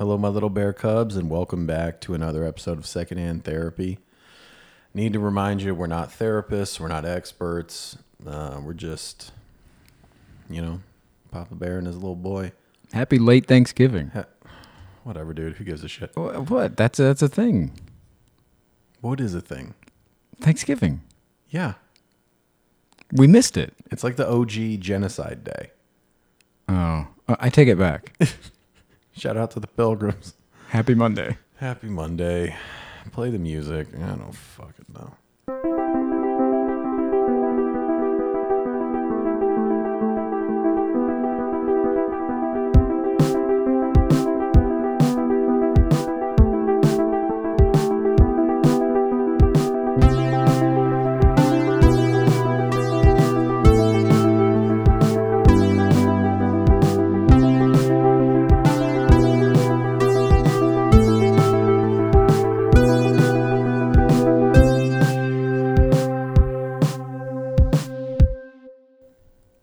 Hello, my little bear cubs, and welcome back to another episode of Secondhand Therapy. Need to remind you, we're not therapists, we're not experts. Uh, we're just, you know, Papa Bear and his little boy. Happy late Thanksgiving. Ha- Whatever, dude. Who gives a shit? Wha- What? That's a, that's a thing. What is a thing? Thanksgiving. Yeah, We missed it. it's like the OG genocide day. Oh, I take it back. Shout out to the pilgrims. Happy Monday. Happy Monday. Play the music. I don't fucking know.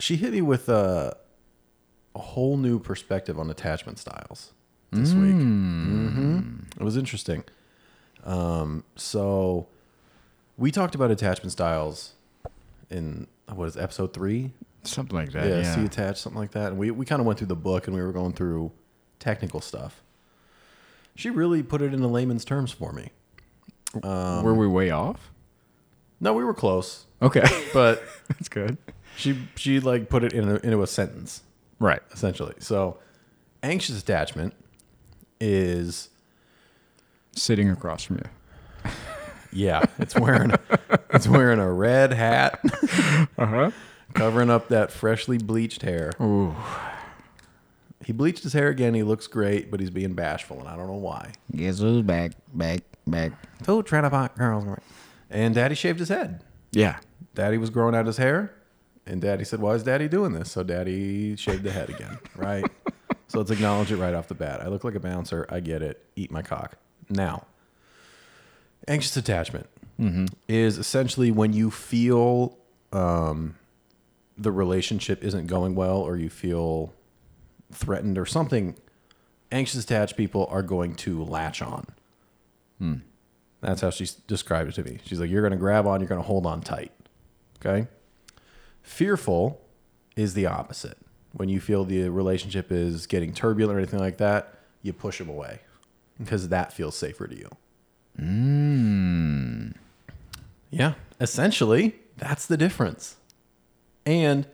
She hit me with a, a whole new perspective on attachment styles this week. hmm It was interesting. Um, so we talked about attachment styles in what is it, episode three? Something like that. yeah, Yeah. see attached, something like that. And we we kind of went through the book and we were going through technical stuff. She really put it into layman's terms for me. Um, Were we way off? No, we were close, Okay. but that's good. She she like put it in a, into a sentence. Right. essentially. So, anxious attachment is Sitting across from you. yeah, it's wearing it's wearing a red hat, Uh huh. covering up that freshly bleached hair. Ooh. He bleached his hair again. He looks great, but he's being bashful, and I don't know why. Guess who's back, back, back. Two trying to girls, and Daddy shaved his head. Yeah. Daddy was growing out his hair, and Daddy said, "Why is Daddy doing this?" So Daddy shaved the head again, right? so let's acknowledge it right off the bat. I look like a bouncer. I get it. Eat my cock. Now, anxious attachment is essentially when you feel um, the relationship isn't going well, or you feel threatened or something. Anxious attached people are going to latch on. That's how she described it to me. She's like, you're going to grab on, you're going to hold on tight. Okay. Fearful is the opposite. When you feel the relationship is getting turbulent or anything like that, you push them away because that feels safer to you. Yeah. Essentially, that's the difference. And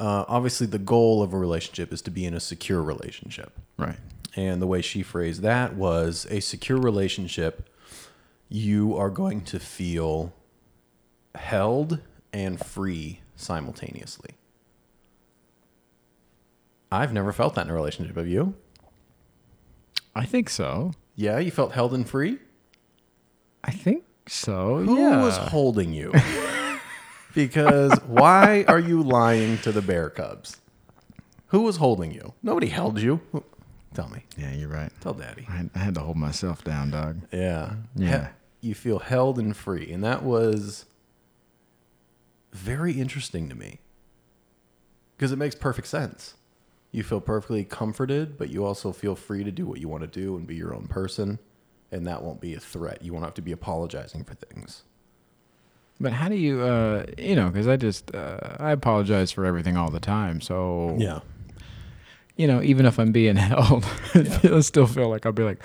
uh, obviously, the goal of a relationship is to be in a secure relationship. Right. And the way she phrased that was a secure relationship, you are going to feel held and free simultaneously. I've never felt that in a relationship. Have you? I think so. Yeah, you felt held and free? I think so. Who yeah. was holding you? because why are you lying to the Bear Cubs? Who was holding you? Nobody held you. Tell me. yeah, you're right. Tell daddy. I had, I had to hold myself down, dog. Yeah. Yeah. He- you feel held and free. And that was very interesting to me because it makes perfect sense. You feel perfectly comforted, but you also feel free to do what you want to do and be your own person. And that won't be a threat. You won't have to be apologizing for things. But how do you, uh, you know, because I just, uh, I apologize for everything all the time. So, Yeah. you know, even if I'm being held, I still feel like I'll be like,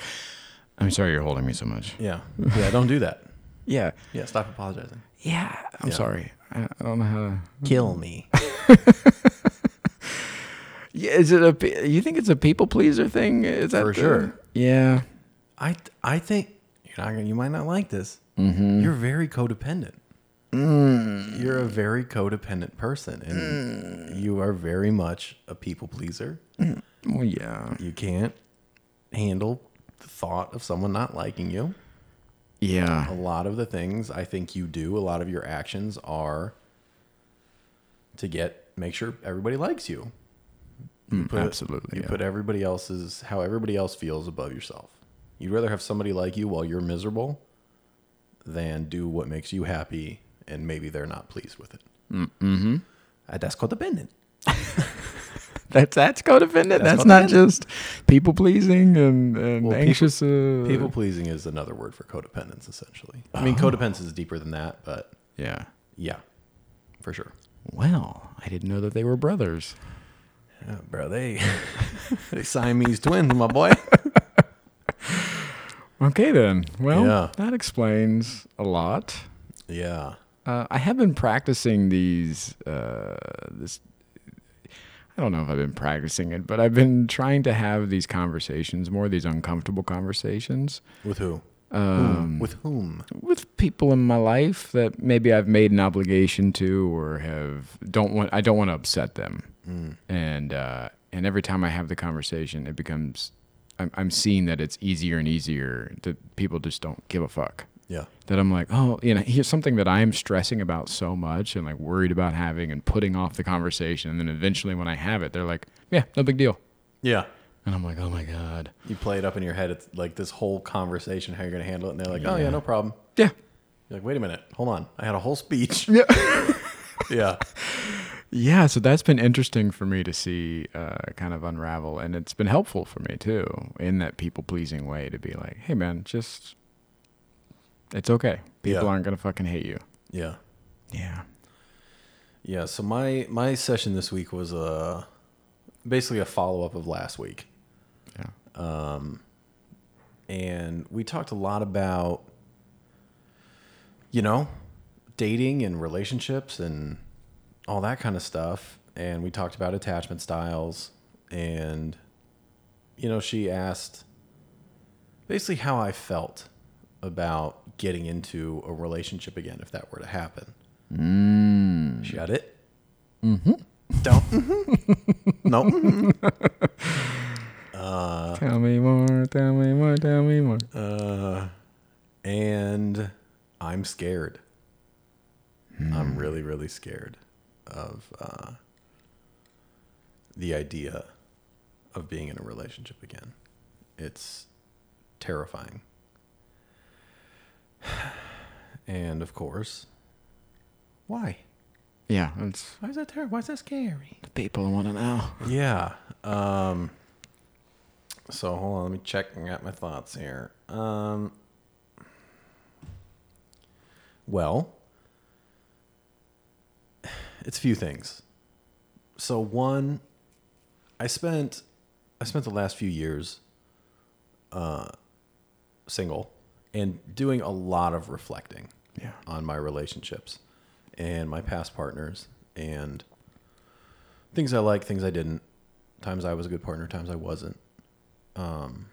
I'm sorry you're holding me so much. Yeah. Yeah. Don't do that. Yeah. Yeah. Stop apologizing. Yeah. I'm Yeah. sorry. I, don't know how to. Kill me. Yeah. Is it a, you think it's a people pleaser thing? Is that For the- sure. Yeah. I, I think you're not you might not like this. Mm-hmm. You're very codependent. Mm. You're a very codependent person, and you are very much a people pleaser. Well, yeah. You can't handle the thought of someone not liking you. A lot of the things I think you do, a lot of your actions are to get make sure everybody likes you. You Mm, absolutely, You yeah. put everybody else's how everybody else feels above yourself. You'd rather have somebody like you while you're miserable than do what makes you happy and maybe they're not pleased with it. Mm-hmm. Uh, that's codependent. That's that's codependent. That's, That's not just people pleasing and, and Well, people- anxious. uh, People pleasing is another word for codependence, essentially. I mean, codependence is deeper than that, but Yeah. yeah, for sure. Well, I didn't know that they were brothers. Yeah, bro, they they Siamese twins, my boy. Okay then. Well, Yeah. that explains a lot. Yeah, Uh, I have been practicing these. Uh, this. I don't know if I've been practicing it, but I've been trying to have these conversations more. These uncomfortable conversations. with who? Um, with whom? with people in my life that maybe I've made an obligation to or have don't want I don't want to upset them. Mm. And uh, and every time I have the conversation, it becomes I'm, I'm seeing that it's easier and easier that people just don't give a fuck. Yeah, That I'm like, oh, you know, here's something that I am stressing about so much and like worried about having and putting off the conversation. And then eventually when I have it, they're like, yeah, no big deal. yeah. And I'm like, oh my God. You play it up in your head. It's like this whole conversation, how you're gonna handle it, and they're like, "Oh yeah, no problem." Yeah. You're like, "Wait a minute, hold on, I had a whole speech." Yeah. yeah, Yeah, so that's been interesting for me to see uh, kind of unravel, and it's been helpful for me too in that people pleasing way to be like, "Hey, man, just it's okay. People Yeah. aren't gonna fucking hate you." yeah, Yeah. yeah. So my my session this week was uh, basically a follow up of last week. Yeah. Um, and we talked a lot about you know dating and relationships and all that kind of stuff and we talked about attachment styles and you know she asked basically how i felt about getting into a relationship again if that were to happen mm. she got it mm-hmm. don't mhm. no mhm. tell me more. Tell me more. Tell me more. Uh, and I'm scared. I'm really, really scared of uh, the idea of being in a relationship again. It's terrifying. And of course, why? Yeah, it's Why is that terrible? Why is that scary? the people want to know. Yeah. Um, so hold on, let me check and get my thoughts here. Um, well, it's a few things. So one, I spent I spent the last few years uh, single and doing a lot of reflecting Yeah. on my relationships and my past partners and things I like, things I didn't. Times I was a good partner, times I wasn't. Um,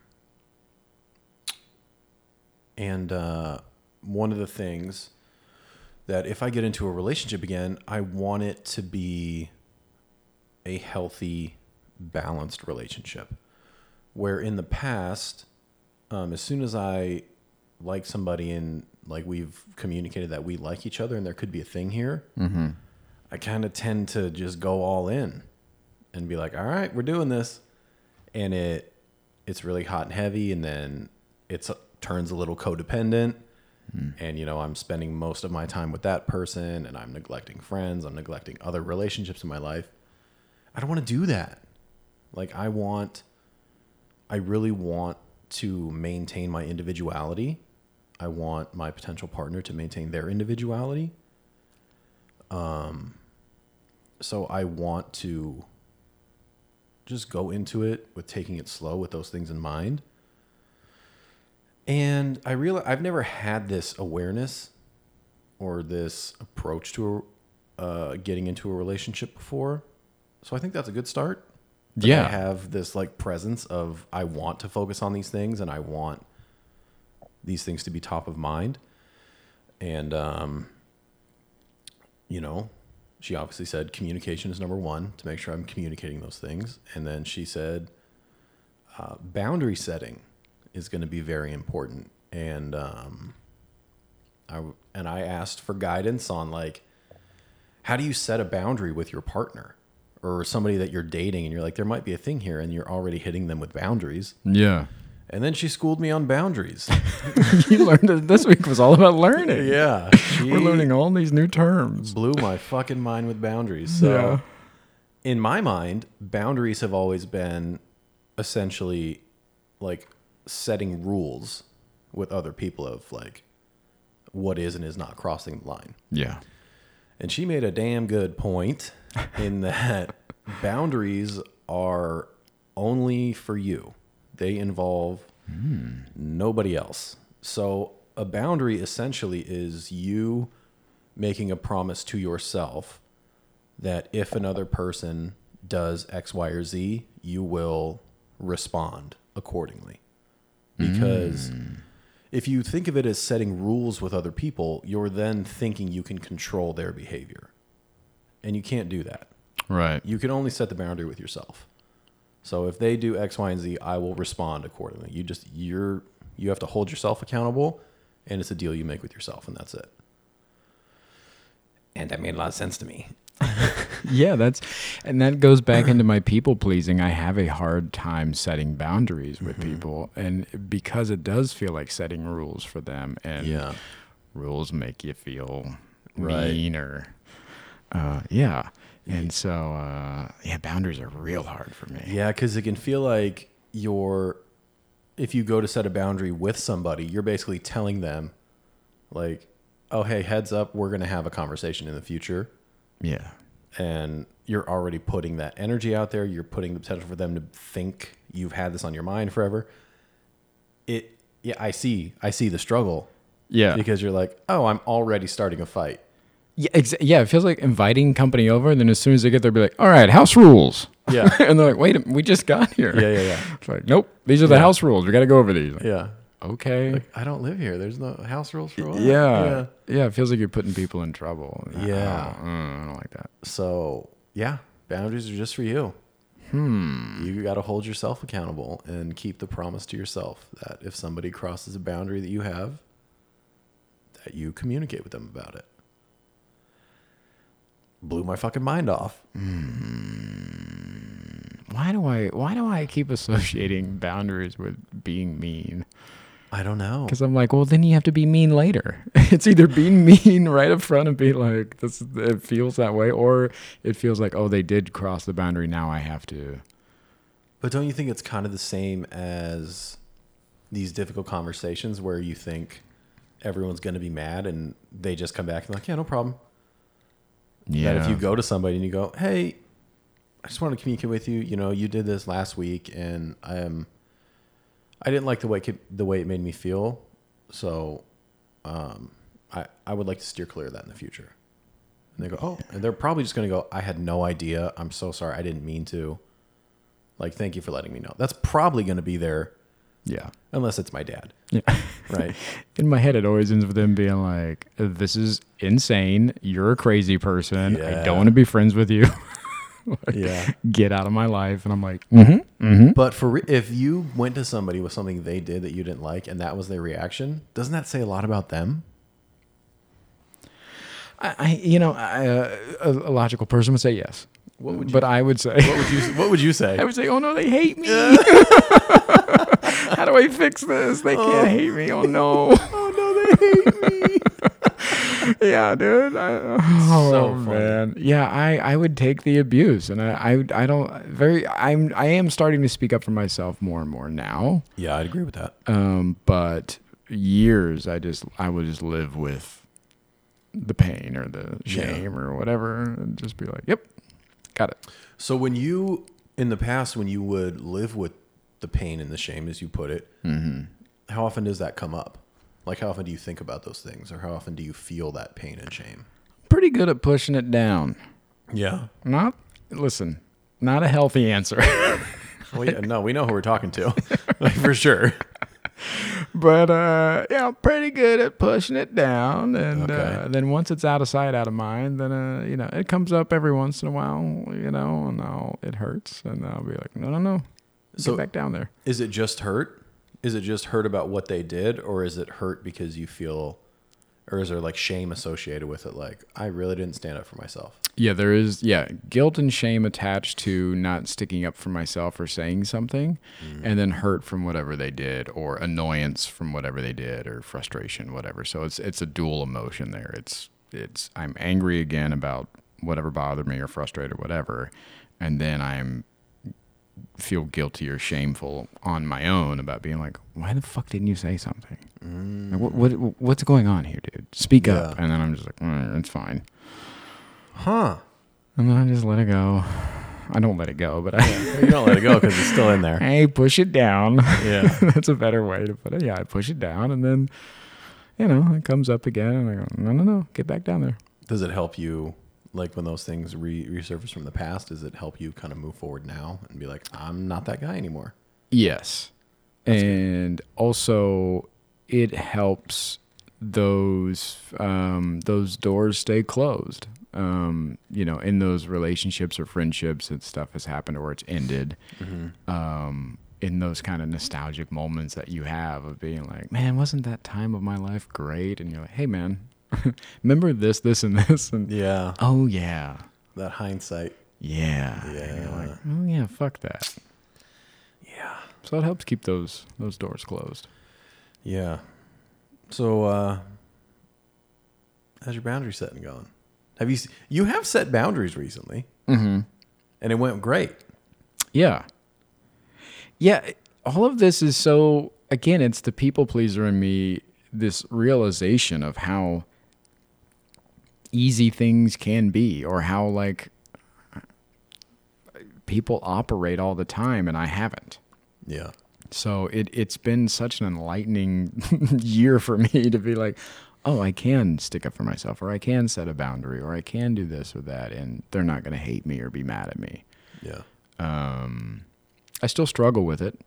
and uh, one of the things that if I get into a relationship again, I want it to be a healthy, balanced relationship. Where in the past, um, as soon as I like somebody and like we've communicated that we like each other and there could be a thing here, mm-hmm. I kind of tend to just go all in and be like, all right, we're doing this. And it it's really hot and heavy and then it's uh, turns a little codependent. Hmm. And you know, I'm spending most of my time with that person and I'm neglecting friends, I'm neglecting other relationships in my life. I don't want to do that. Like I want I really want to maintain my individuality. I want my potential partner to maintain their individuality. Um, so I want to just go into it with taking it slow with those things in mind. And I realize I've never had this awareness or this approach to uh, getting into a relationship before. So I think that's a good start. Yeah. I have this like presence of I want to focus on these things and I want these things to be top of mind. And um, you know, she obviously said communication is number one to make sure I'm communicating those things. And then she said uh, boundary setting is going to be very important. And um, I and I asked for guidance on like how do you set a boundary with your partner or somebody that you're dating and you're like there might be a thing here and you're already hitting them with boundaries. Yeah. And then she schooled me on boundaries. you learned that this week was all about learning. yeah, We're learning all these new terms. blew my fucking mind with boundaries. So in my mind, boundaries have always been essentially like setting rules with other people of like what is and is not crossing the line. Yeah. And she made a damn good point in that boundaries are only for you. They involve nobody else. So a boundary essentially is you making a promise to yourself that if another person does X, Y, or Z, you will respond accordingly. Because if you think of it as setting rules with other people, you're then thinking you can control their behavior. And you can't do that. Right. You can only set the boundary with yourself. So if they do X, Y, and Z, I will respond accordingly. You just you're you have to hold yourself accountable, and it's a deal you make with yourself, and that's it. And that made a lot of sense to me. Yeah, that's and that goes back into my people pleasing. I have a hard time setting boundaries with Mm-hmm. people and because it does feel like setting rules for them and Yeah. rules make you feel Right. mean or uh yeah. And so uh yeah, boundaries are real hard for me. Yeah, because it can feel like you're, if you go to set a boundary with somebody, you're basically telling them, like, oh, hey, heads up, we're going to have a conversation in the future. Yeah. And you're already putting that energy out there. You're putting the potential for them to think you've had this on your mind forever. It, yeah, I see, I see the struggle Yeah. because you're like, oh, I'm already starting a fight. Yeah, exa- yeah, it feels like inviting company over, and then as soon as they get there, be like, "All right, house rules." Yeah. and they're like, "Wait, a- we just got here." Yeah, yeah, yeah. It's like, nope, these are the Yeah. house rules. We got to go over these. Like, Yeah. Okay. Like, I don't live here. There's no house rules for what? yeah. yeah, It feels like you're putting people in trouble. Yeah. Oh, mm, I don't like that. So yeah, boundaries are just for you. Hmm. You got to hold yourself accountable and keep the promise to yourself that if somebody crosses a boundary that you have, that you communicate with them about it. Blew my fucking mind off. Hmm. Why do I? Why do I keep associating boundaries with being mean? I don't know. Because I'm like, well, then you have to be mean later. it's either being mean right up front and be like, this, it feels that way, or it feels like, oh, they did cross the boundary. Now I have to. But don't you think it's kind of the same as these difficult conversations where you think everyone's going to be mad and they just come back and like, yeah, no problem. Yeah. that if you go to somebody and you go, "Hey, I just want to communicate with you. You know, you did this last week, and I am, I didn't like the way it, the way it made me feel. So, um, I I would like to steer clear of that in the future." And they go, "Oh," and they're probably just going to go, "I had no idea. I'm so sorry. I didn't mean to. Like, thank you for letting me know." That's probably going to be there, yeah. unless it's my dad, Yeah. right? In my head, it always ends with them being like, "This is insane. You're a crazy person. I don't want to be friends with you. yeah. Get out of my life." And I'm like, "Mm-hmm, mm-hmm." But for re- if you went to somebody with something they did that you didn't like, and that was their reaction, doesn't that say a lot about them? I, I, you know, I, uh, a, a logical person would say yes, What would you? but I would say, what would you? What would you say? I would say, "Oh no, they hate me. How do I fix this? They can't hate me. Oh no." oh no, they hate me. yeah, dude. I, oh So funny. man, yeah. I, I would take the abuse, and I, I I don't very. I'm I am starting to speak up for myself more and more now. yeah, I'd agree with that. Um, but years I just I would just live with the pain or the Yeah. shame or whatever, and just be like, "Yep, got it." So when you, in the past, when you would live with the pain and the shame, as you put it, mm-hmm. how often does that come up? Like, how often do you think about those things, or how often do you feel that pain and shame? Pretty good at pushing it down. Yeah. Not listen, not a healthy answer. Well, yeah, no, we know who we're talking to, like, for sure. but uh yeah I'm pretty good at pushing it down. And uh, then once it's out of sight out of mind then uh you know it comes up every once in a while you know and I'll, it hurts. And i'll be like no no no. So- get back down there. Is it just hurt? Is it just hurt about what they did, or is it hurt because you feel, or is there like shame associated with it? Like, I really didn't stand up for myself. yeah there is yeah guilt and shame attached to not sticking up for myself or saying something mm-hmm. and then hurt from whatever they did or annoyance from whatever they did or frustration whatever so it's it's a dual emotion there it's it's i'm angry again about whatever bothered me or frustrated whatever and then I'm feel guilty or shameful on my own about being like, why the fuck didn't you say something? Like, what, what what's going on here, dude? Speak up. And then I'm just like, mm, it's fine. Huh. And then I just let it go. I don't let it go, but I, You don't let it go because it's still in there. I push it down. Yeah. That's a better way to put it. Yeah, I push it down, and then, you know, it comes up again, and I go, no, no, no, get back down there. Does it help you, like when those things re- resurface from the past? Does it help you kind of move forward now and be like, I'm not that guy anymore? Yes. and also it helps those um, those doors stay closed. Um, you know, in those relationships or friendships and stuff has happened or it's ended. Um, in those kind of nostalgic moments that you have of being like, man, wasn't that time of my life great? And you're like, hey, man, remember this, this, and this? And Yeah. oh yeah, That hindsight. yeah, Yeah. like, oh yeah, fuck that. Yeah. So it helps keep those those doors closed. Yeah. So, uh, how's your boundary setting going? Have you, you have set boundaries recently Mm-hmm. and it went great. Yeah. Yeah. All of this is so, again, it's the people pleaser in me, this realization of how easy things can be or how, like, people operate all the time and I haven't. Yeah. So it, it's been such an enlightening year for me to be like, oh, I can stick up for myself or I can set a boundary or I can do this or that. And they're not going to hate me or be mad at me. Yeah. Um, I still struggle with it.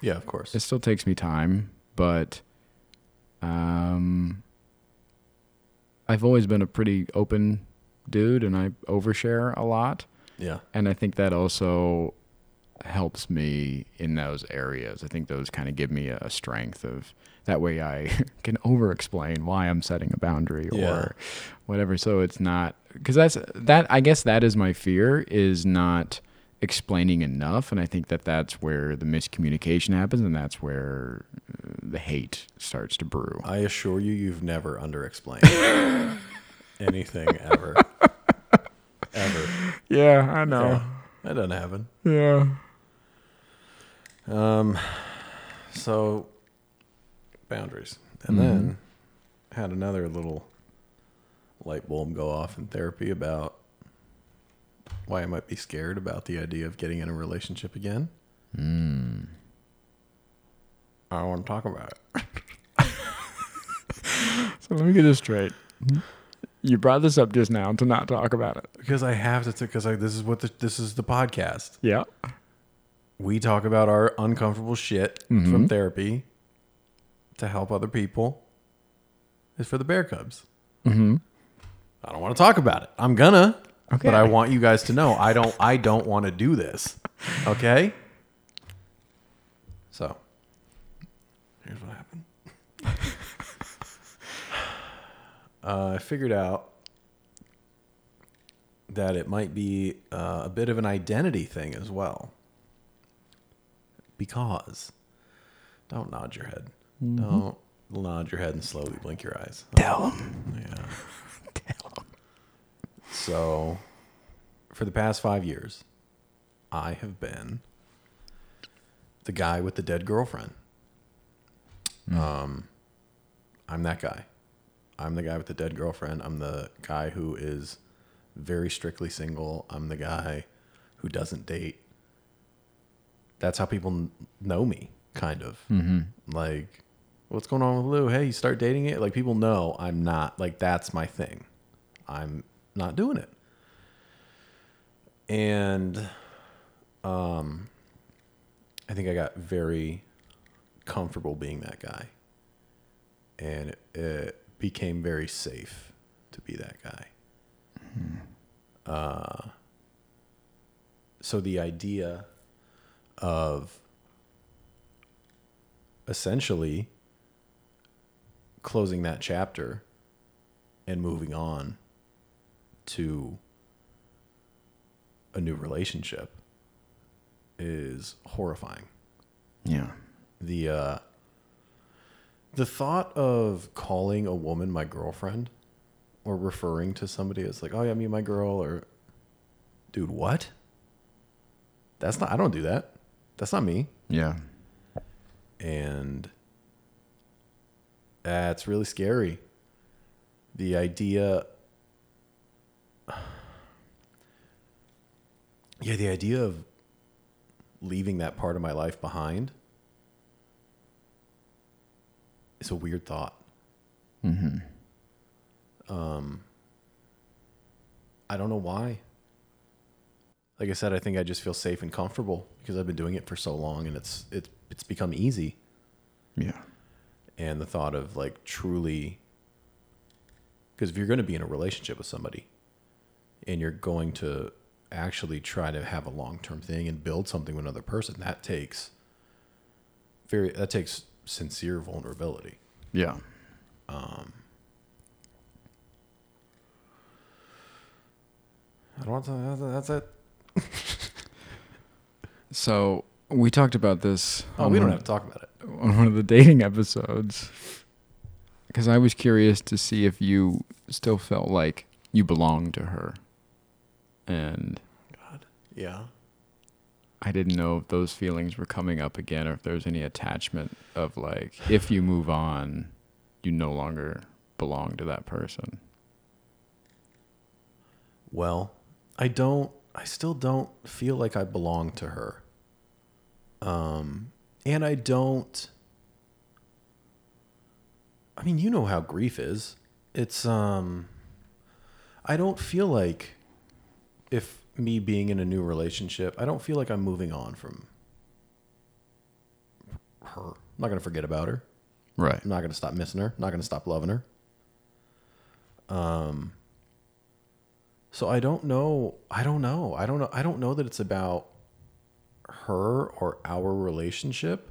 Yeah, of course. It still takes me time, but um, I've always been a pretty open dude, and I overshare a lot, Yeah. and I think that also helps me in those areas. I think those kind of give me a strength of that way I can over explain why I'm setting a boundary or Yeah. whatever. So it's not because that's that. I guess that is my fear is not explaining enough, and I think that that's where the miscommunication happens, and that's where uh, the hate starts to brew. I assure you, you've never underexplained anything ever. ever. Yeah, I Yeah. That doesn't happen. Yeah. Um, so boundaries, and then had another little light bulb go off in therapy about why I might be scared about the idea of getting in a relationship again. Mm. I don't want to talk about it. So let me get this straight. You brought this up just now to not talk about it. because I have to. Because this is what the, this is the podcast. Yeah. We talk about our uncomfortable shit from therapy to help other people. Is for the Bear Cubs. Mm-hmm. I don't want to talk about it. I'm gonna, Okay. but I want you guys to know I don't. I don't want to do this. Okay. So, here's what happened. uh, I figured out that it might be uh, a bit of an identity thing as well. Because, don't nod your head. Don't nod your head and slowly blink your eyes. Tell him. Yeah. So, for the past five years, I have been the guy with the dead girlfriend. Um, I'm that guy. I'm the guy with the dead girlfriend. I'm the guy who is very strictly single. I'm the guy who doesn't date. That's how people know me, kind of. Like, what's going on with Lou? Hey, you start dating it? Like, people know I'm not, like, that's my thing. I'm not doing it. And um I think I got very comfortable being that guy. And it, it became very safe to be that guy. Uh so the idea of essentially closing that chapter and moving on to a new relationship is horrifying. Yeah. The uh the thought of calling a woman my girlfriend or referring to somebody as like, "Oh yeah, me and my girl," or "Dude, what?" That's not. I don't do that. That's not me. Yeah. and that's really scary. The idea, yeah, the idea of leaving that part of my life behind is a weird thought. Mm-hmm. Um, I don't know why. Like I said, I think I just feel safe and comfortable because I've been doing it for so long, and it's it's it's become easy. Yeah. and the thought of like truly because if you're going to be in a relationship with somebody and you're going to actually try to have a long-term thing and build something with another person that takes very that takes sincere vulnerability Yeah. Um, i don't want to that's it So we talked about this. oh we don't have to talk about it on one of the dating episodes because I was curious to see if you still felt like you belonged to her, and yeah I didn't know if those feelings were coming up again or if there's any attachment of like if you move on, you no longer belong to that person. Well, I don't I still don't feel like I belong to her. Um and I don't I mean, you know how grief is. It's um I don't feel like if me being in a new relationship, I don't feel like I'm moving on from her. I'm not going to forget about her. Right. I'm not going to stop missing her. I'm not going to stop loving her. Um. So I don't know. I don't know. I don't know. I don't know that it's about her or our relationship.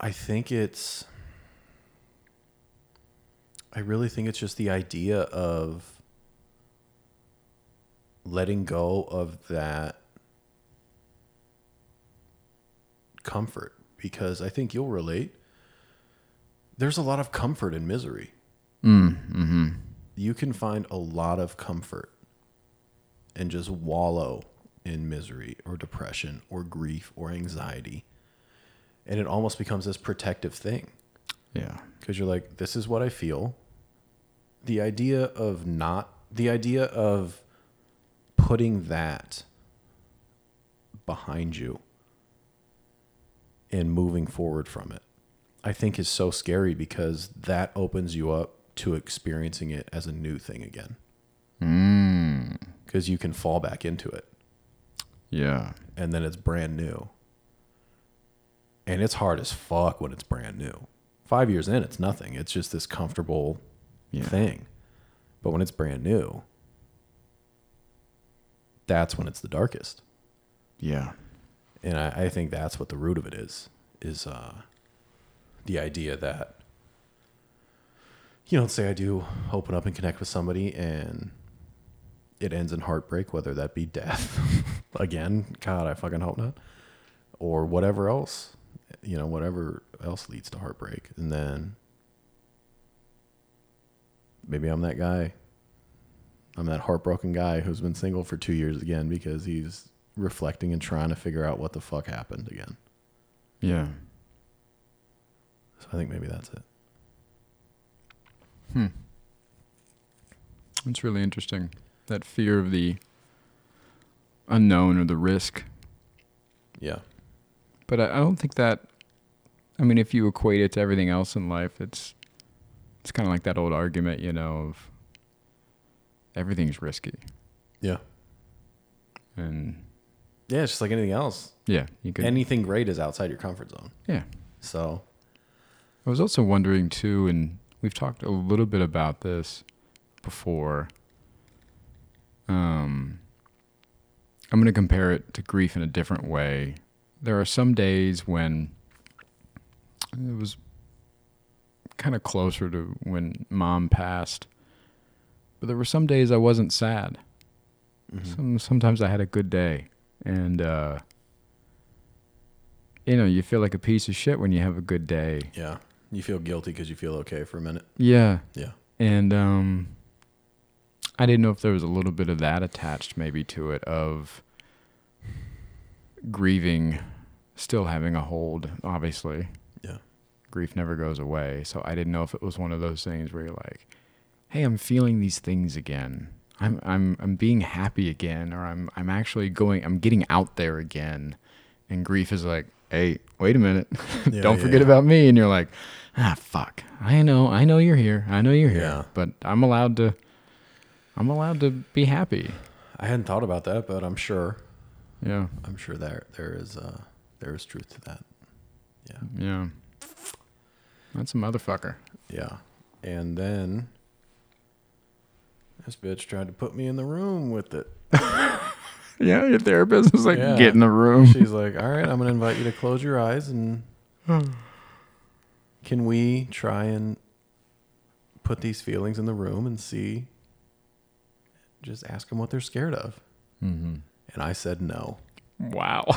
I think it's. I really think it's just the idea of letting go of that comfort because I think you'll relate. There's a lot of comfort in misery. Mm, mm-hmm. You can find a lot of comfort and just wallow in misery or depression or grief or anxiety. And it almost becomes this protective thing Yeah. because you're like, this is what I feel. The idea of not, the idea of putting that behind you and moving forward from it, I think is so scary because that opens you up to experiencing it as a new thing again. Mm. Because you can fall back into it Yeah. and then it's brand new. And it's hard as fuck when it's brand new. Five years in, it's nothing. It's just this comfortable Yeah. thing. But when it's brand new, that's when it's the darkest. Yeah. And I, I think that's what the root of it is, is uh, the idea that, you know, say I do open up and connect with somebody and it ends in heartbreak, whether that be death, again, God, I fucking hope not, or whatever else, you know, whatever else leads to heartbreak. And then maybe I'm that guy. I'm that heartbroken guy who's been single for two years again because he's reflecting and trying to figure out what the fuck happened again. Yeah. So I think maybe that's it. Hmm. It's really interesting. That fear of the unknown or the risk. Yeah. But I, I don't think that. I mean, if you equate it to everything else in life, it's it's kind of like that old argument, you know, of everything's risky, Yeah. and Yeah, it's just like anything else. yeah, you could. Anything great is outside your comfort zone. yeah, So I was also wondering too, and we've talked a little bit about this before. Um, I'm going to compare it to grief in a different way. There are some days when it was kind of closer to when mom passed, but there were some days I wasn't sad. Some sometimes I had a good day, and uh, you know, you feel like a piece of shit when you have a good day. yeah, you feel guilty because you feel okay for a minute. Yeah, Yeah. and um, I didn't know if there was a little bit of that attached maybe to it of grieving still having a hold, obviously. Yeah. Grief never goes away. So I didn't know if it was one of those things where you're like, "Hey, I'm feeling these things again. I'm I'm I'm being happy again or I'm I'm actually going I'm getting out there again." And grief is like, "Hey, wait a minute. Yeah, Don't yeah, forget yeah. about me." And you're like, "Ah, fuck. I know. I know you're here. I know you're here. Yeah. But I'm allowed to I'm allowed to be happy." I hadn't thought about that, but I'm sure. Yeah. I'm sure there there is uh there is truth to that. Yeah. Yeah. That's a motherfucker. Yeah. And then this bitch tried to put me in the room with it. Yeah, your therapist is like, Yeah. get in the room. She's like, "All right, I'm going to invite you to close your eyes and can we try and put these feelings in the room and see just ask them what they're scared of." mm-hmm. And I said no. Wow.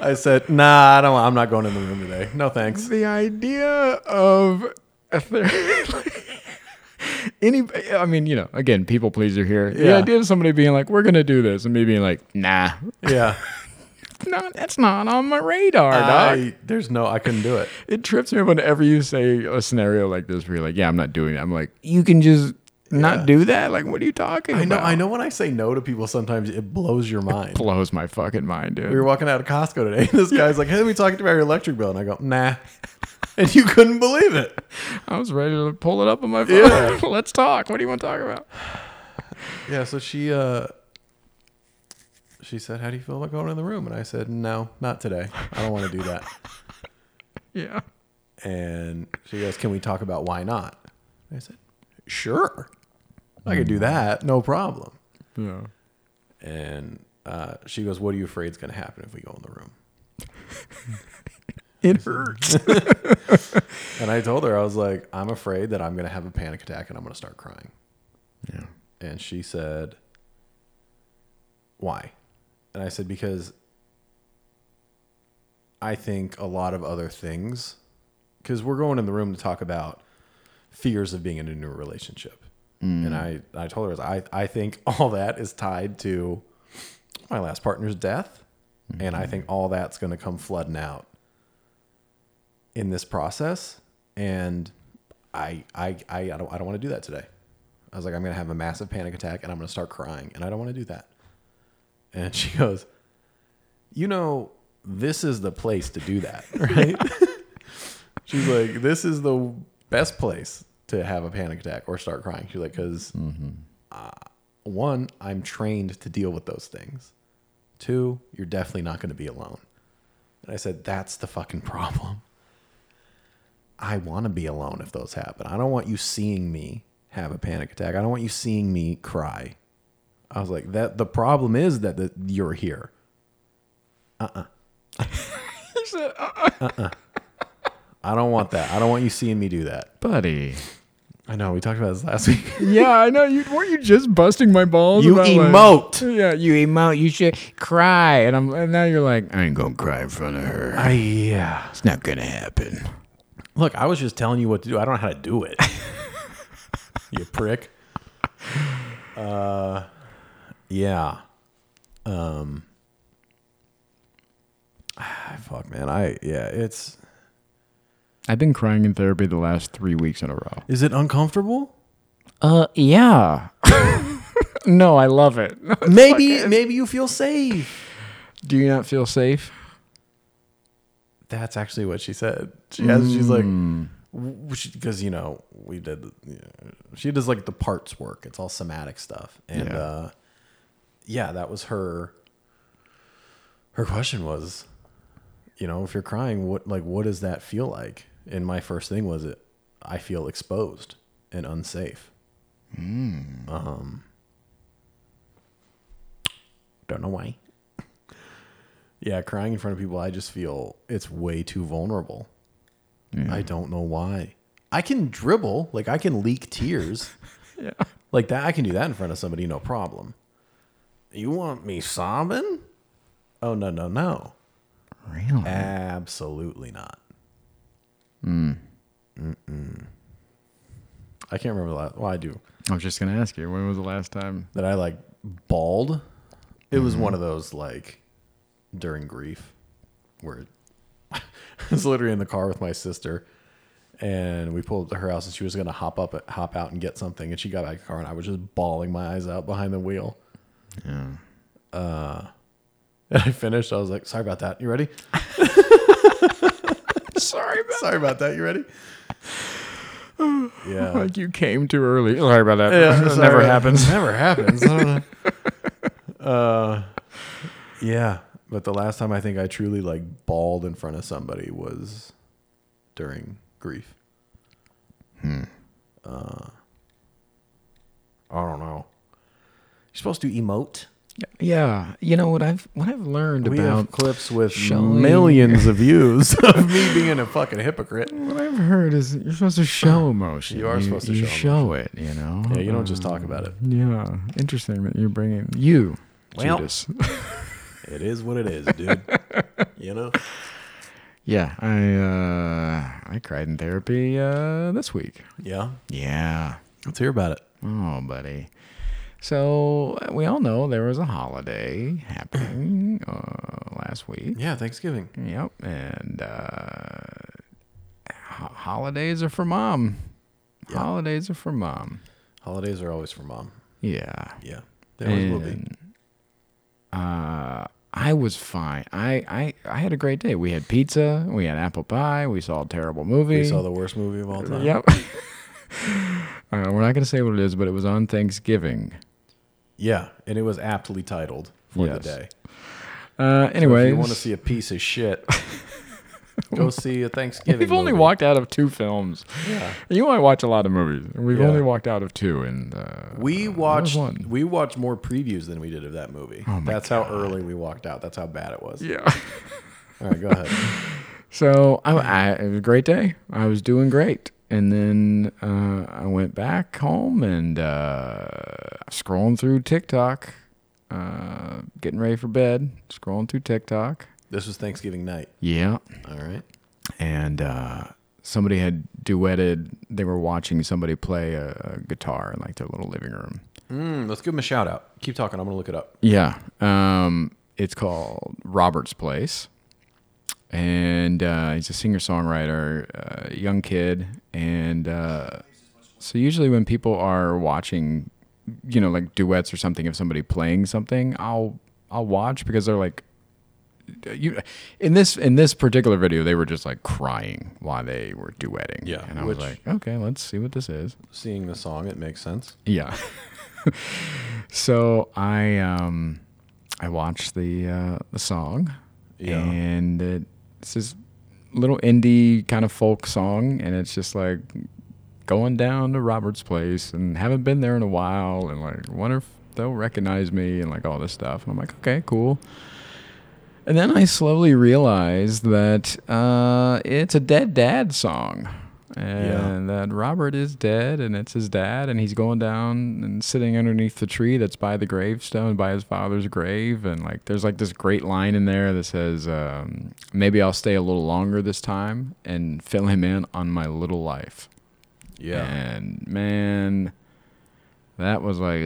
I said, "Nah, I don't I'm not going in the room today. No, thanks." the idea of any, I mean, you know, again, people pleaser here. The Yeah. idea of somebody being like, we're going to do this, and me being like, nah, Yeah. no, that's not on my radar, dog. I, there's no I couldn't do it. It trips me whenever you say a scenario like this where you're like, yeah, I'm not doing it. I'm like, you can just not do that? Like, what are you talking I know about? I know when I say no to people sometimes it blows your mind. Blows my fucking mind, dude. We were walking out of Costco today, and this guy's like, "Hey, let me talk to you about your electric bill." And I go, "Nah," and you couldn't believe it. I was ready to pull it up on my phone. Yeah. Let's talk. What do you want to talk about? Yeah, so she uh, she said, "How do you feel about going in the room?" And I said, "No, not today. I don't want to do that." Yeah. And she goes, "Can we talk about why not?" And I said, "Sure, I could do that, no problem." Yeah. And uh, she goes, "What are you afraid is going to happen if we go in the room?" It hurts. And I told her, I was like, "I'm afraid that I'm going to have a panic attack and I'm going to start crying." yeah. And she said, Why? And I said, Because I think a lot of other things, because we're going in the room to talk about fears of being in a new relationship. Mm. And I, I told her, I, I think all that is tied to my last partner's death. And I mm-hmm. think all that's going to come flooding out in this process. And I, I, I, I don't, I don't want to do that today. I was like, I'm going to have a massive panic attack and I'm going to start crying. And I don't want to do that. And she goes, You know, this is the place to do that, right? She's like, This is the best place to have a panic attack or start crying. She's like, Because uh, one, I'm trained to deal with those things. Two, you're definitely not going to be alone. And I said, That's the fucking problem. I want to be alone if those happen. I don't want you seeing me have a panic attack. I don't want you seeing me cry. I was like, that the problem is that the, you're here. He said, uh, uh. I don't want that. I don't want you seeing me do that. buddy. I know we talked about this last week. Yeah, I know. You weren't you just busting my balls? You about, like- emote. yeah, you emote. You should cry, and I'm. And now you're like, I ain't gonna cry in front of her. I yeah. It's not gonna happen. Look, I was just telling you what to do. I don't know how to do it. you prick. Uh, yeah. Um. Fuck, man. I yeah. It's I've been crying in therapy the last three weeks in a row. is it uncomfortable? Uh, yeah. no, I love it. Maybe maybe you feel safe. Do you not feel safe? That's actually what she said. She has. She's like, because you know we did. You know, she does like the parts work. It's all somatic stuff, and Yeah. uh, yeah, that was her. Her question was, you know, if you're crying, what like what does that feel like? And my first thing was it, I feel exposed and unsafe. Mm. Um, don't know why. Yeah, crying in front of people, I just feel it's way too vulnerable. Mm. I don't know why. I can dribble, like I can leak tears. Yeah. Like that, I can do that in front of somebody, no problem. You want me sobbing? Oh, no, no, no. Really? Absolutely not. Mm. I can't remember the last. Well, I do. I was just gonna ask you when was the last time? That I like bawled. It was mm-hmm. one of those like during grief, where I was literally in the car with my sister, and we pulled up to her house, and she was gonna hop up, hop out and get something, and she got back in the car, and I was just bawling my eyes out behind the wheel. Yeah. And I finished. I was like, "Sorry about that. You ready? Sorry about Sorry about that. You ready?" Yeah. like you came too early. Sorry about that. Yeah, It sorry. never happens. Never happens. I don't know. uh, yeah, but the last time I think I truly like bawled in front of somebody was during grief. Hmm. Uh, I don't know. You're supposed to emote. Yeah, you know what I've what I've learned We about have clips with showing- millions of views of me being a fucking hypocrite. what I've heard is you're supposed to show emotion. You are supposed to you show show it. You know. Yeah, you don't just talk about it. Yeah, interesting that you're bringing you, Well- Judas. It is what it is, dude. you know. yeah, I uh, I cried in therapy uh, this week. Yeah. Yeah. Let's hear about it. Oh, buddy. So uh, we all know there was a holiday happening uh, last week. Yeah, Thanksgiving. Yep, and uh, ho- holidays are for mom. Yeah. Holidays are for mom. Holidays are always for mom. Yeah. Yeah. They always will be. And, uh, I was fine. I, I I had a great day. We had pizza. We had apple pie. We saw a terrible movie. We saw the worst movie of all time. Yep. uh, we're not going to say what it is, but it was on Thanksgiving. Yeah, and it was aptly titled for Yes. the day. Uh, So anyway, if you want to see a piece of shit, go see a Thanksgiving. we've only movie. walked out of two films. Yeah, You might watch a lot of movies. We've Yeah. only walked out of two, and uh, we watched one. we watched more previews than we did of that movie. Oh my That's how early we walked out. That's how bad it was. Yeah. All right, go ahead. So I, I, it was a great day. I was doing great, and then uh, I went back home and uh, scrolling through TikTok, uh, getting ready for bed. Scrolling through TikTok. This was Thanksgiving night. Yeah, All right. and uh, somebody had duetted. They were watching somebody play a, a guitar in like their little living room. Mm, let's give him a shout out. Keep talking. I'm gonna look it up. Yeah. Um, it's called Robert's Place. And uh, he's a singer songwriter, uh, young kid. And uh, so, usually, when people are watching, you know, like duets or something, of somebody playing something, I'll I'll watch because they're like, you in this in this particular video, they were just like crying while they were duetting. Yeah, and I was like, okay, let's see what this is. Seeing the song, it makes sense. Yeah. so I um I watched the uh, the song, Yeah. and it's this little indie kind of folk song, and it's just like going down to Robert's place, and haven't been there in a while, and like wonder if they'll recognize me, and like all this stuff. And I'm like, okay, cool. And then I slowly realized that uh, it's a dead dad song. And that Robert is dead and it's his dad and he's going down and sitting underneath the tree that's by the gravestone by his father's grave and like there's like this great line in there that says um, maybe I'll stay a little longer this time and fill him in on my little life. Yeah. And man, that was like.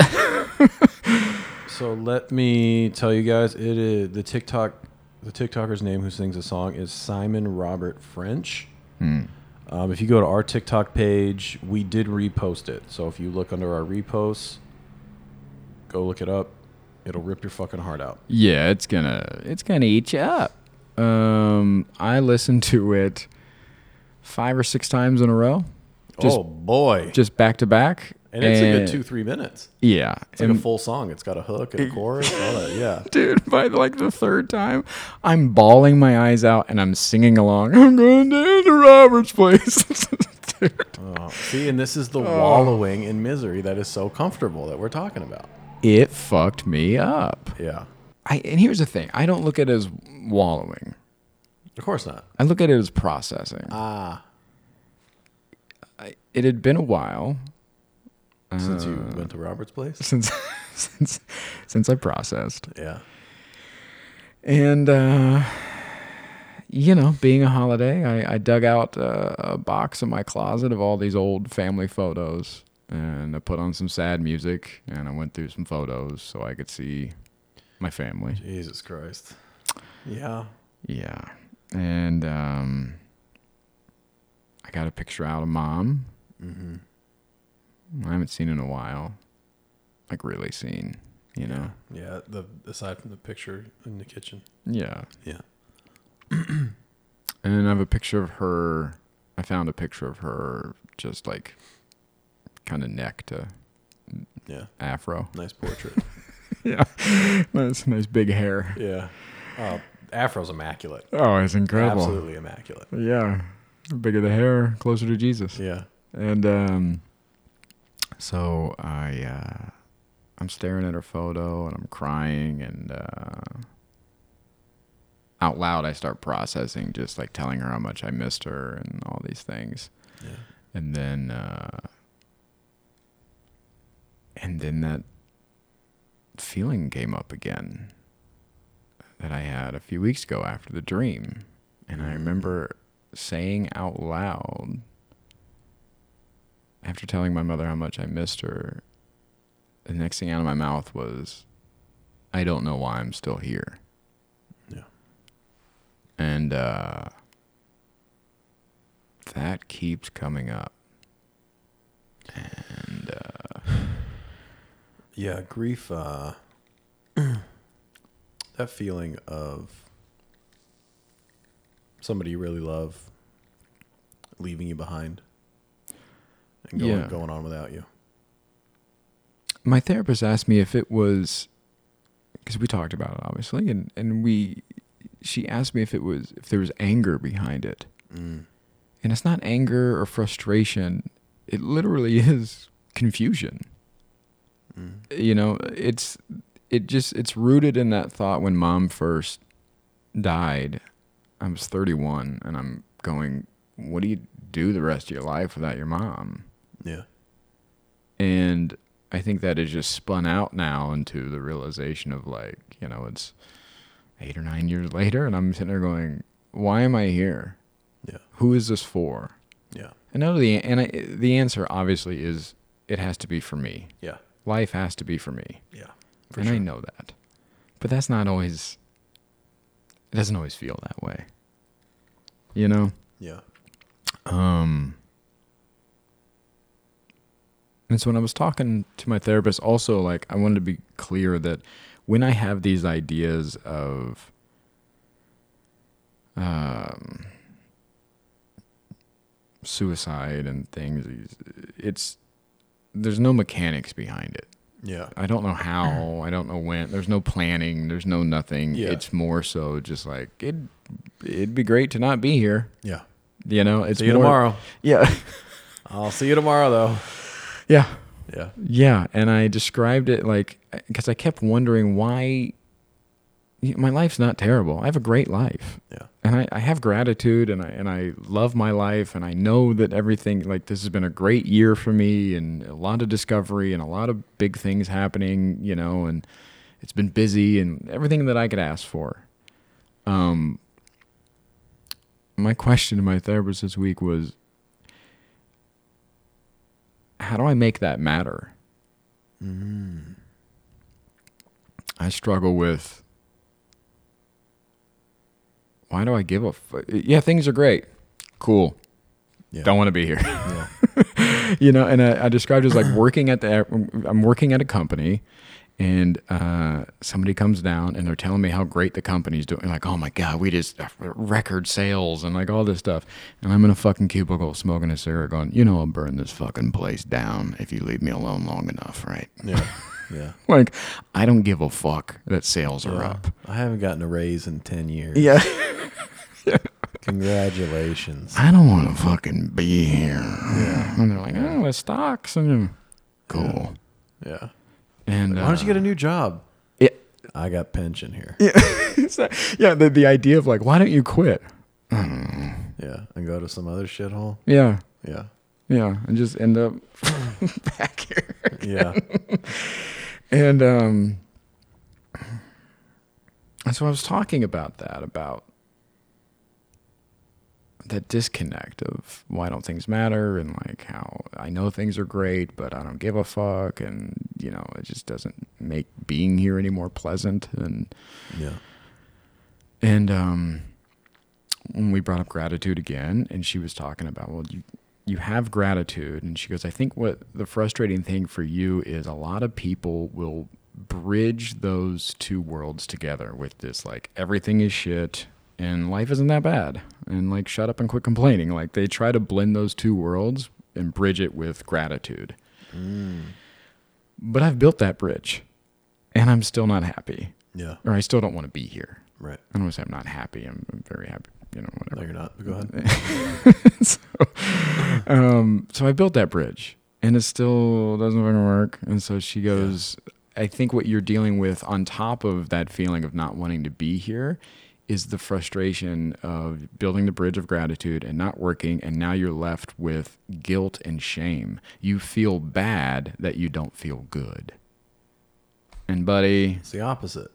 So let me tell you guys, it is the TikTok, the TikToker's name who sings the song is Simon Robert French. Hmm. Um, if you go to our TikTok page, we did repost it. So if you look under our reposts, go look it up. It'll rip your fucking heart out. Yeah, it's gonna it's gonna eat you up. Um, I listened to it five or six times in a row, Just- oh boy! just back to back, and it's a good two, three minutes. Yeah, It's like and- a full song. It's got a hook and a chorus. All that. Yeah. dude, by like the third time, I'm bawling my eyes out and I'm singing along. I'm going down to Robert's place. Oh, see, and this is the Oh. wallowing in misery that is so comfortable that we're talking about. It fucked me up. Yeah. I and here's the thing: I don't look at it as wallowing. Of course not. I look at it as processing. Ah, I, it had been a while since you Uh. went to Robert's place. since since since I processed. Yeah. And uh you know, being a holiday, I, I dug out uh, a box in my closet of all these old family photos, and I put on some sad music, and I went through some photos so I could see my family. Jesus Christ. Yeah. Yeah, and um, I got a picture out of mom. Mm-hmm. I haven't seen in a while, like really seen, you know. Yeah. The aside from the picture in the kitchen. Yeah. Yeah. And then I have a picture of her. I found a picture of her just like kind of neck to Yeah. afro. Nice portrait. yeah. Nice, nice big hair. yeah. Oh, Afro's immaculate. Oh, it's incredible. Absolutely immaculate. Yeah. Bigger the hair, closer to Jesus. Yeah. And um, so I, uh, I'm staring at her photo and I'm crying and uh, out loud I start processing, just like telling her how much I missed her and all these things. Yeah. And then, uh, and then that feeling came up again that I had a few weeks ago after the dream. And I remember saying out loud, after telling my mother how much I missed her, the next thing out of my mouth was, I don't know why I'm still here. Yeah. And uh, that keeps coming up. And uh, Yeah, grief. Uh, that feeling of somebody you really love leaving you behind and going, Yeah. going on without you. my therapist asked me if it was because we talked about it obviously and and we she asked me if it was if there was anger behind it Mm. and it's not anger or frustration it literally is confusion Mm. you know it's it just it's rooted in that thought when mom first died i was 31 and i'm going what do you do the rest of your life without your mom Yeah. and I think that has just spun out now into the realization of like, you know, it's eight or nine years later, and I'm sitting there going, why am I here? Yeah. Who is this for? Yeah. And of the and I, the answer obviously is it has to be for me. Yeah. Life has to be for me, Yeah. For and sure. I know that. But that's not always. It doesn't always feel that way. You know. Yeah. Um, and so when I was talking to my therapist, also like I wanted to be clear that when I have these ideas of um, suicide and things, it's there's no mechanics behind it. Yeah. I don't know how. I don't know when. There's no planning. There's no nothing. Yeah. It's more so just like it. It'd be great to not be here. Yeah. You know, it's see you more- tomorrow. Yeah. I'll see you tomorrow, though. Yeah. Yeah. Yeah. And I described it like, because I kept wondering why my life's not terrible. I have a great life. Yeah. And I, I have gratitude and I, and I love my life. And I know that everything, like, this has been a great year for me and a lot of discovery and a lot of big things happening, you know, and it's been busy and everything that I could ask for. Um, my question to my therapist this week was, how do I make that matter? Mm. I struggle with why do I give a f- yeah things are great cool Yeah. don't want to be here Yeah. you know and I, I described it as like working at the I'm working at a company and uh, somebody comes down and they're telling me how great the company's doing like oh my god we just uh, record sales and like all this stuff and I'm in a fucking cubicle smoking a cigarette going you know I'll burn this fucking place down if you leave me alone long enough right Yeah. Yeah. like I don't give a fuck that sales are up I haven't gotten a raise in 10 years. yeah Congratulations. I don't want to fucking be here. Yeah. And they're like, oh, the stocks. And cool. Yeah. And Why don't you get a new job? Yeah. I got pension here. a yeah? The the idea of like, why don't you quit? Yeah. And go to some other shithole. Yeah, Yeah. yeah, and just end up back here. Yeah. And um, and so I was talking about that about that disconnect of why don't things matter and like how I know things are great, but I don't give a fuck, and you know it just doesn't make being here any more pleasant. And Yeah. and um, when we brought up gratitude again, and she was talking about, well, you you have gratitude, and she goes, I think what the frustrating thing for you is a lot of people will bridge those two worlds together with this like everything is shit and life isn't that bad and like shut up and quit complaining like they try to blend those two worlds and bridge it with gratitude but i've built that bridge and i'm still not happy Yeah. or i still don't want to be here Right. I don't want to say I'm not happy. I'm, I'm very happy. You know, whatever. No, you're not. But go ahead. so, um, so I built that bridge, and it still doesn't fucking work. And so she goes, "I think what you're dealing with, on top of that feeling of not wanting to be here, is the frustration of building the bridge of gratitude and not working, and now you're left with guilt and shame. You feel bad that you don't feel good." And buddy, It's the opposite.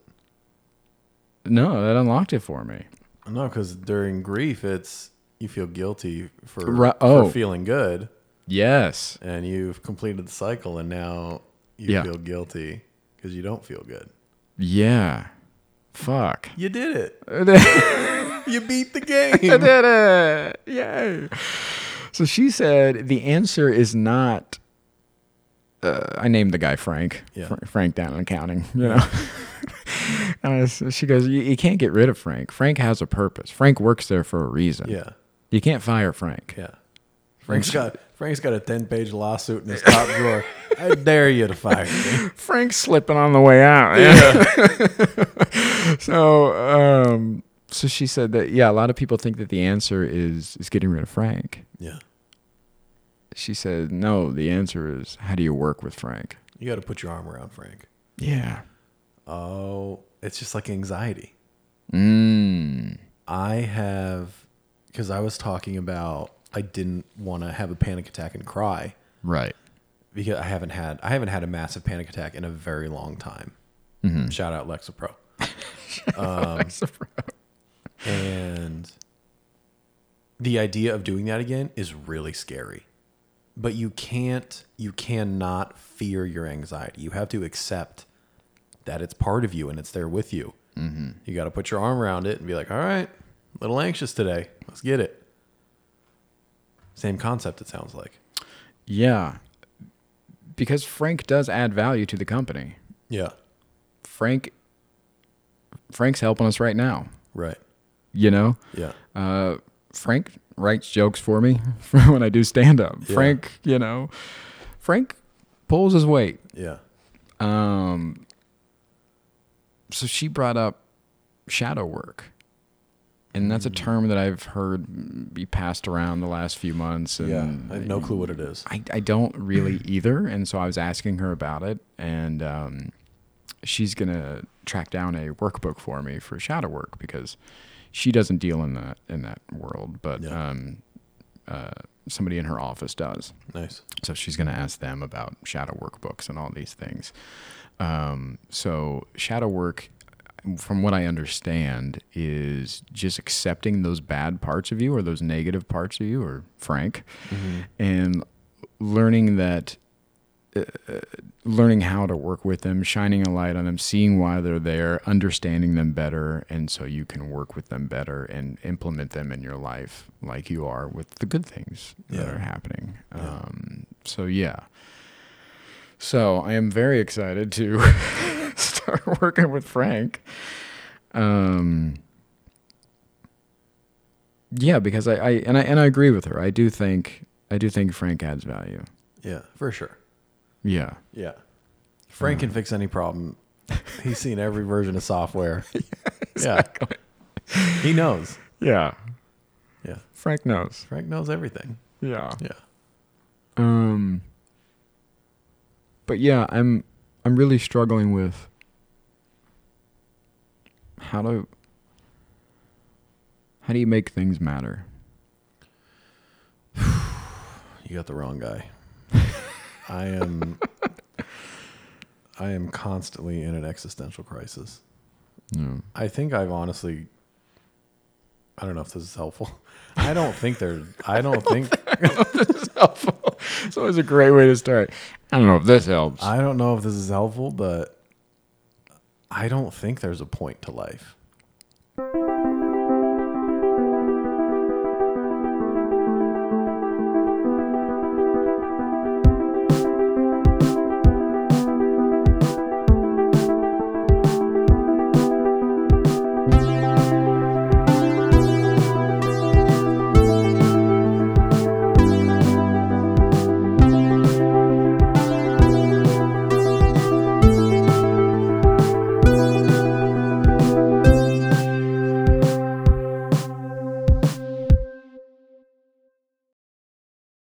no, that unlocked it for me. No, because during grief, it's you feel guilty for, oh. for feeling good, Yes. and you've completed the cycle, and now you Yeah. feel guilty because you don't feel good. Yeah. Fuck. You did it. You beat the game. it. Yay. So she said the answer is not. Uh, I named the guy Frank. Yeah. Fra- Frank down in accounting. You know. and I she goes, you, you can't get rid of Frank. Frank has a purpose. Frank works there for a reason. yeah, You can't fire Frank. yeah. Frank's got Frank's got a ten page lawsuit in his top drawer. I dare you to fire me. Frank's slipping on the way out. Yeah. so, um, so she said that yeah, a lot of people think that the answer is is getting rid of Frank. Yeah, She said no. The answer is how do you work with Frank? you got to put your arm around Frank. Yeah. Oh, it's just like anxiety. Mm. I have because I was talking about I didn't want to have a panic attack and cry Right. Because I haven't had I haven't had a massive panic attack in a very long time. Shout out Lexapro. Um, and the idea of doing that again is really scary. But you can't you cannot fear your anxiety. You have to accept that it's part of you and it's there with you. Mm-hmm. You got to put your arm around it and be like, "All right, a little anxious today. Let's get it." Same concept. It sounds like. Yeah. Because Frank does add value to the company. Yeah. Frank Frank's helping us right now. Right. You know? Yeah. Uh, Frank writes jokes for me for when I do stand up. Yeah. Frank, you know, Frank pulls his weight. Yeah. Um, so she brought up shadow work. And that's a term that I've heard be passed around the last few months. And Yeah. I have no clue what it is. I, I don't really either. And so I was asking her about it. And um, she's going to track down a workbook for me for shadow work because she doesn't deal in that in that world, but Yeah. um, uh, somebody in her office does. Nice. So she's going to ask them about shadow workbooks and all these things. Um, so shadow work, from what I understand, is just accepting those bad parts of you or those negative parts of you, or Frank, and learning that. Uh, learning how to work with them, shining a light on them, seeing why they're there, understanding them better, and so you can work with them better and implement them in your life like you are with the good things that are happening. Yeah. Um, so yeah. So I am very excited to start working with Frank. Um, yeah, because I, I and I and I agree with her. I do think I do think Frank adds value. Yeah, for sure. Yeah. Yeah. Frank can fix any problem. He's seen every version of software. Yeah. He knows. Yeah. Yeah. Frank knows. Frank knows everything. Yeah. Yeah. Um but yeah, I'm I'm really struggling with how to how do you make things matter? You got the wrong guy. I am I am constantly in an existential crisis. No. I think I've honestly I don't know if this is helpful. I don't think there. I don't think. This is helpful. It's always a great way to start. I don't know if this helps. I don't know if this is helpful, but I don't think there's a point to life.